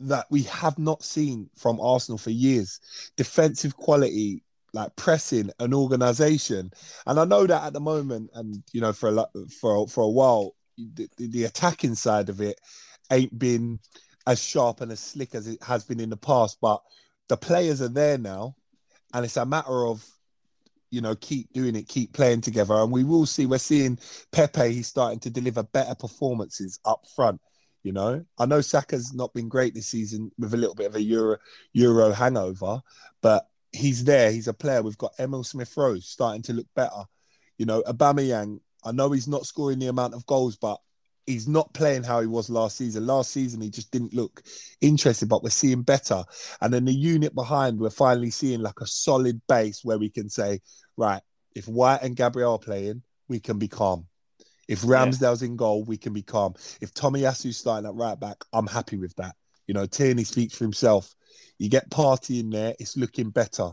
that we have not seen from Arsenal for years. Defensive quality, like pressing and organization. And I know that at the moment, and you know, for a for for a while, the, the attacking side of it ain't been as sharp and as slick as it has been in the past. But the players are there now, and it's a matter of you know keep doing it, keep playing together, and we will see. We're seeing Pepe. He's starting to deliver better performances up front. You know, I know Saka's not been great this season with a little bit of a Euro Euro hangover, but he's there. He's a player. We've got Emil Smith Rowe starting to look better. You know, Aubameyang I know he's not scoring the amount of goals, but he's not playing how he was last season. Last season, he just didn't look interested, but we're seeing better. And then the unit behind, we're finally seeing like a solid base where we can say, right, if White and Gabriel are playing, we can be calm. If Ramsdale's yeah. in goal, we can be calm. If Tommy Tomiyasu's starting at right back, I'm happy with that. You know, Tierney speaks for himself. You get Partey in there, it's looking better.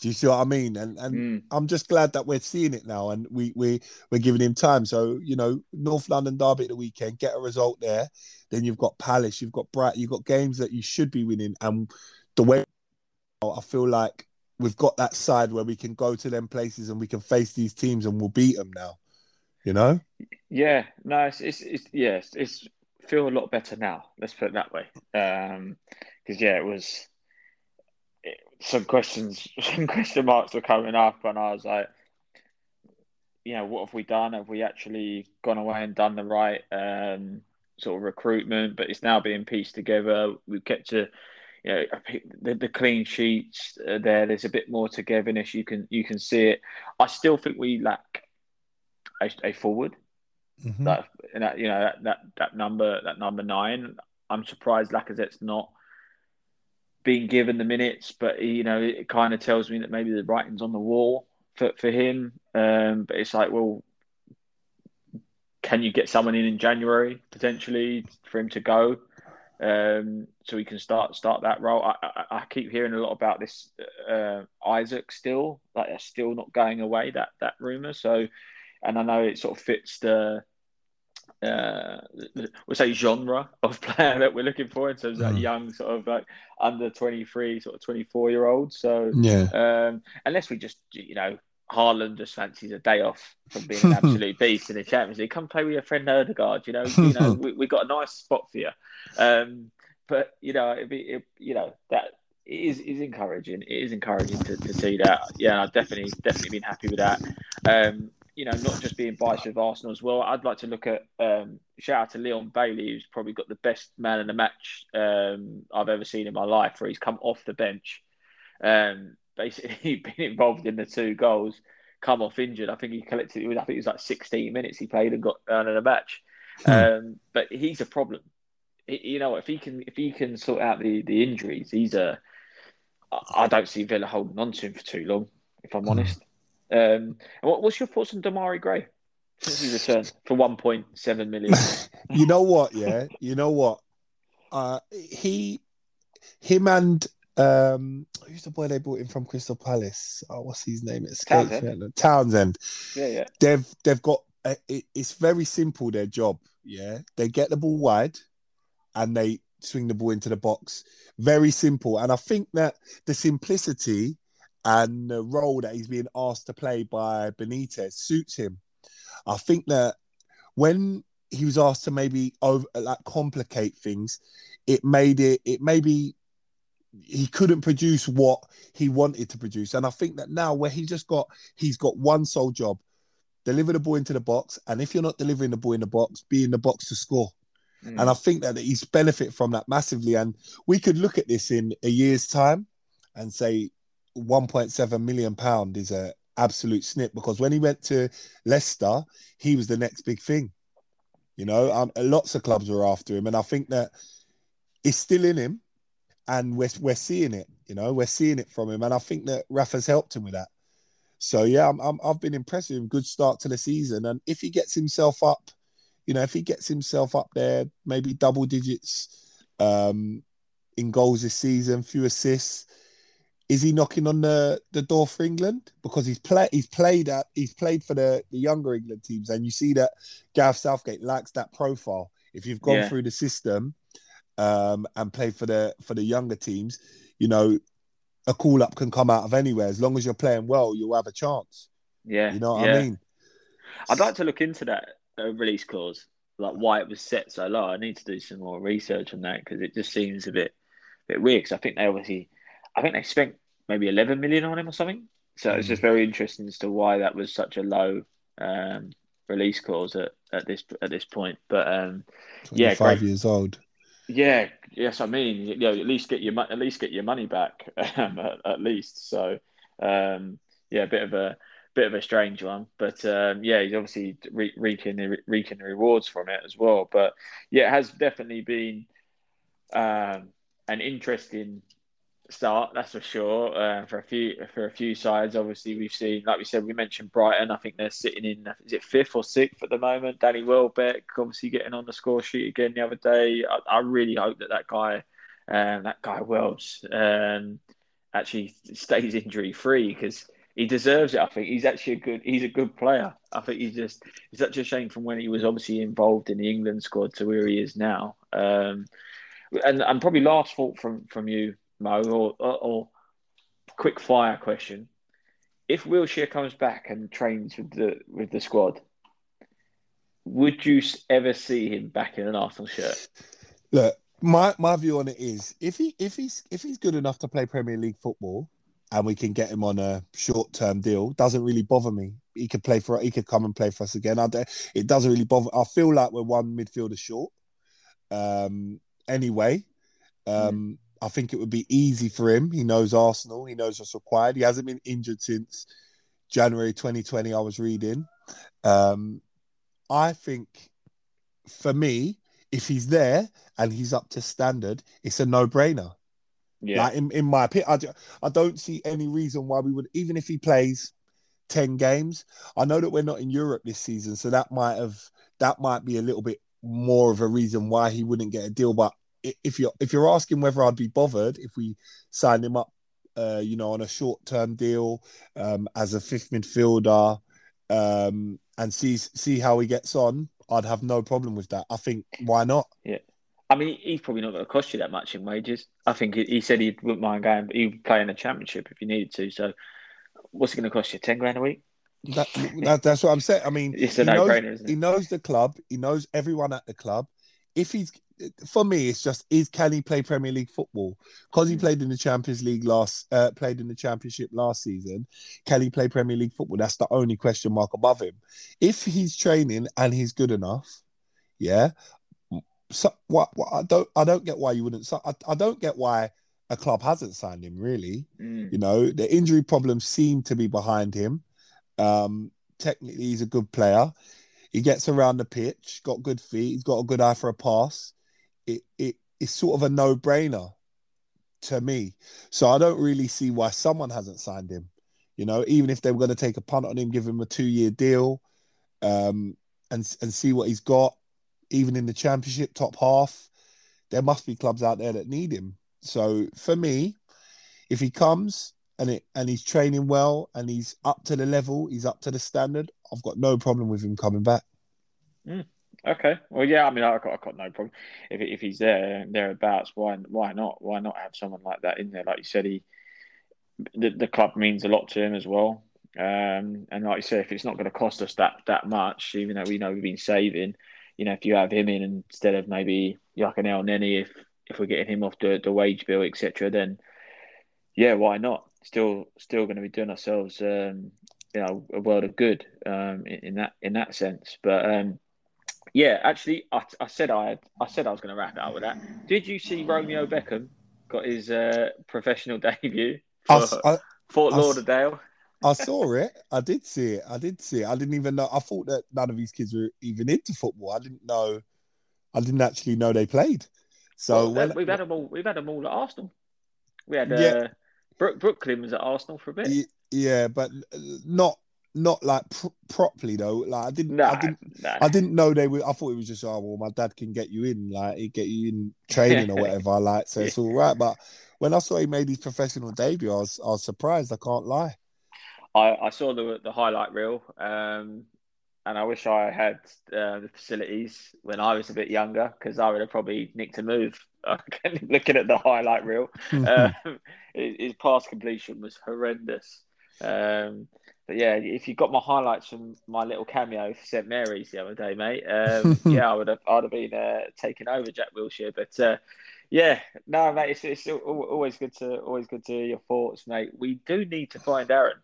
Do you see what I mean? And and mm. I'm just glad that we're seeing it now, and we we we're giving him time. So you know, North London derby at the weekend, get a result there. Then you've got Palace, you've got Bright, you've got games that you should be winning. And the way I feel like we've got that side where we can go to them places and we can face these teams and we'll beat them now. You know? Yeah, no, it's it's, it's yes, it's feel a lot better now. Let's put it that way. Um, because yeah, it was some questions, some question marks were coming up, and I was like, you know, what have we done? Have we actually gone away and done the right, um, sort of recruitment, but it's now being pieced together. We've kept to, you know, the, the clean sheets there. There's a bit more togetherness. You can you can see it. I still think we lack a, a forward. Mm-hmm. That, that you know that, that that number that number nine. I'm surprised Lacazette's not being given the minutes, but you know it kind of tells me that maybe the writing's on the wall for for him. Um, but it's like, well, can you get someone in in January potentially for him to go, um, so he can start start that role? I, I, I keep hearing a lot about this uh, Isak still, like they're still not going away that that rumor. So, and I know it sort of fits the uh, we'll say genre of player that we're looking for in terms of that mm. young sort of like under 23 sort of 24 year old so yeah um, unless we just you know Haaland just fancies a day off from being an absolute beast in the Champions League. Come play with your friend Odegaard. You know, you know, we, we got a nice spot for you. Um, but you know, it, it, you know that is is encouraging. It is encouraging to, to see that. Yeah, I've definitely definitely been happy with that. Um, you know, not just being biased with Arsenal as well. I'd like to look at um, shout out to Leon Bailey, who's probably got the best man in the match um, I've ever seen in my life, where he's come off the bench. Um, basically been involved in the two goals, come off injured. I think he collected. I think it was like 16 minutes he played and got down in a match. Hmm. Um, but he's a problem. He, you know, if he can if he can sort out the the injuries, he's a. I don't see Villa holding on to him for too long, if I'm hmm. honest. Um, what, what's your thoughts on Demarai Gray since he returned for 1.7 million? you know what? Yeah, you know what? Uh, he, him, and um, who's the boy they brought in from Crystal Palace? Oh, what's his name? It's Townsend. Townsend. Yeah, yeah. They've they've got a, it, it's very simple their job. Yeah, they get the ball wide, and they swing the ball into the box. Very simple, and I think that the simplicity and the role that he's being asked to play by Benitez suits him. I think that when he was asked to maybe over like complicate things, it made it it maybe he couldn't produce what he wanted to produce. And I think that now where he just got he's got one sole job, deliver the ball into the box. And if you're not delivering the ball in the box, be in the box to score. Mm. And I think that he's benefit from that massively. And we could look at this in a year's time and say 1.7 million pound is a absolute snip because when he went to Leicester, he was the next big thing. You know, um, lots of clubs were after him, and I think that it's still in him, and we're we're seeing it. You know, we're seeing it from him, and I think that Rafa's helped him with that. So yeah, I'm, i have been impressed with him. Good start to the season, and if he gets himself up, you know, if he gets himself up there, maybe double digits um, in goals this season, few assists is he knocking on the, the door for England? Because he's play he's played at he's played for the, the younger England teams, and you see that Gareth Southgate lacks that profile. If you've gone yeah. through the system um, and played for the for the younger teams, you know, a call up can come out of anywhere. As long as you're playing well, you'll have a chance. Yeah, you know what yeah. I mean. I'd like to look into that uh, release clause, like why it was set so low. I need to do some more research on that because it just seems a bit, a bit weird. Because I think they obviously, I think they spent maybe 11 million on him or something. So mm. it's just very interesting as to why that was such a low um, release clause at, at this at this point. But um, yeah, five years old. Yeah, yes, I mean, you know, at least get your at least get your money back, um, at, at, least. So um, yeah, a bit of a bit of a strange one, but um, yeah, he's obviously re- reaping the reaping the rewards from it as well. But yeah, it has definitely been um, an interesting start, that's for sure. Uh, for a few for a few sides, obviously we've seen, like we said, we mentioned Brighton. I think they're sitting in is it fifth or sixth at the moment. Danny Welbeck obviously getting on the score sheet again the other day. I, I really hope that that guy, um, that guy Wells, um, actually stays injury free because he deserves it. I think he's actually a good he's a good player. I think he's just it's such a shame from when he was obviously involved in the England squad to where he is now. Um, and and probably last thought from from you Mo, or, quick fire question: If Wilshere comes back and trains with the with the squad, would you ever see him back in an Arsenal shirt? Look, my my view on it is if he if he's if he's good enough to play Premier League football and we can get him on a short term deal, doesn't really bother me. He could play for he could come and play for us again. I it doesn't really bother. I feel like we're one midfielder short. um, anyway. Um, I think it would be easy for him. He knows Arsenal. He knows what's required. He hasn't been injured since January 2020. I was reading. Um, I think for me, if he's there and he's up to standard, it's a no-brainer. Yeah. Like in, in my opinion, I, do- I don't see any reason why we would, even if he plays 10 games. I know that we're not in Europe this season, so that might have that might be a little bit more of a reason why he wouldn't get a deal. But if you're if you're asking whether I'd be bothered if we signed him up, uh, you know, on a short term deal um, as a fifth midfielder, um, and see see how he gets on, I'd have no problem with that. I think why not? Yeah. I mean, he's probably not going to cost you that much in wages. I think he, said he wouldn't mind going, but he would play in the championship if he needed to. So, what's it going to cost you? Ten grand a week? That, that, that's what I'm saying. I mean, he knows-? He knows the club. He knows everyone at the club. If he's, for me, it's just is can he play Premier League football? Because he played in the Champions League last, uh, played in the Championship last season. Can he play Premier League football? That's the only question mark above him. If he's training and he's good enough, yeah. So what? what I don't. I don't get why you wouldn't. si- I, I don't get why a club hasn't signed him. Really, Mm. you know, the injury problems seem to be behind him. Um, technically, he's a good player. He gets around the pitch, got good feet, he's got a good eye for a pass. It it it's sort of a no brainer to me. So I don't really see why someone hasn't signed him. You know, even if they were going to take a punt on him, give him a two year deal, um, and and see what he's got, even in the championship top half, there must be clubs out there that need him. So for me, if he comes and it and he's training well and he's up to the level, he's up to the standard, I've got no problem with him coming back. Okay. Well, yeah. I mean, I've got, I've got no problem if if he's there thereabouts. Why why not? Why not have someone like that in there? Like you said, he the, the club means a lot to him as well. Um, and like you said, if it's not going to cost us that that much, even though we know we've been saving, you know, if you have him in instead of maybe like an Elneny, if if we're getting him off the the wage bill, etc., then yeah, why not? Still still going to be doing ourselves, um, you know, a world of good um, in, in that in that sense. But um, yeah, actually, I, I said I had, I said I was going to wrap it up with that. Did you see Romeo Beckham got his uh, professional debut I, for Fort Lauderdale? I saw it. I did see it. I did see it. I didn't even know. I thought that none of these kids were even into football. I didn't know. I didn't actually know they played. So Well, when, we've had them all. We've had them all at Arsenal. We had uh, Yeah. Brook, Brooklyn was at Arsenal for a bit. Yeah, but uh, not not like pr- properly though. Like I didn't. No, I didn't. no. I didn't know they were. I thought it was just oh well, my dad can get you in, like he get you in training or whatever. Like so, it's all right. But when I saw he made his professional debut, I was I was surprised. I can't lie. I, I saw the the highlight reel, um, and I wish I had uh, the facilities when I was a bit younger because I would have probably nicked a move. Looking at the highlight reel, um, his, his pass completion was horrendous. Um, but yeah, if you got my highlights from my little cameo for St Mary's the other day, mate, um, yeah, I would have I'd have been uh, taking over Jack Wilshere. But uh, yeah, no, mate, it's, it's always good to always good to hear your thoughts, mate. We do need to find Aaron.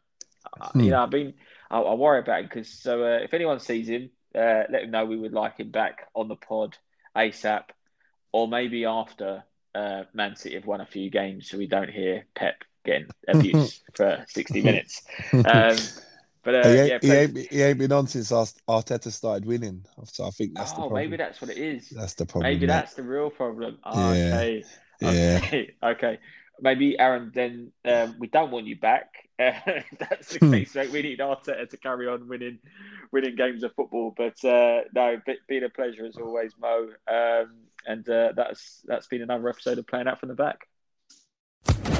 Uh, You know, I've been I, I worry about him because so uh, if anyone sees him, uh, let him know we would like him back on the pod ASAP, or maybe after uh, Man City have won a few games, so we don't hear Pep getting abuse for sixty minutes. Um, but uh, he, ain't, yeah, he, ain't, he ain't been on since Ar- Arteta started winning. So I think that's the oh, problem. maybe that's what it is. That's the problem. Maybe mate. that's the real problem. Yeah. Okay. Yeah. Okay. okay. Maybe Aaron. Then um, we don't want you back. Uh, that's the Hmm. case, right? We need Arteta to carry on winning, winning games of football. But uh, no, be- been a pleasure as always, Mo. Um, and uh, that's that's been another episode of Playing Out from the Back.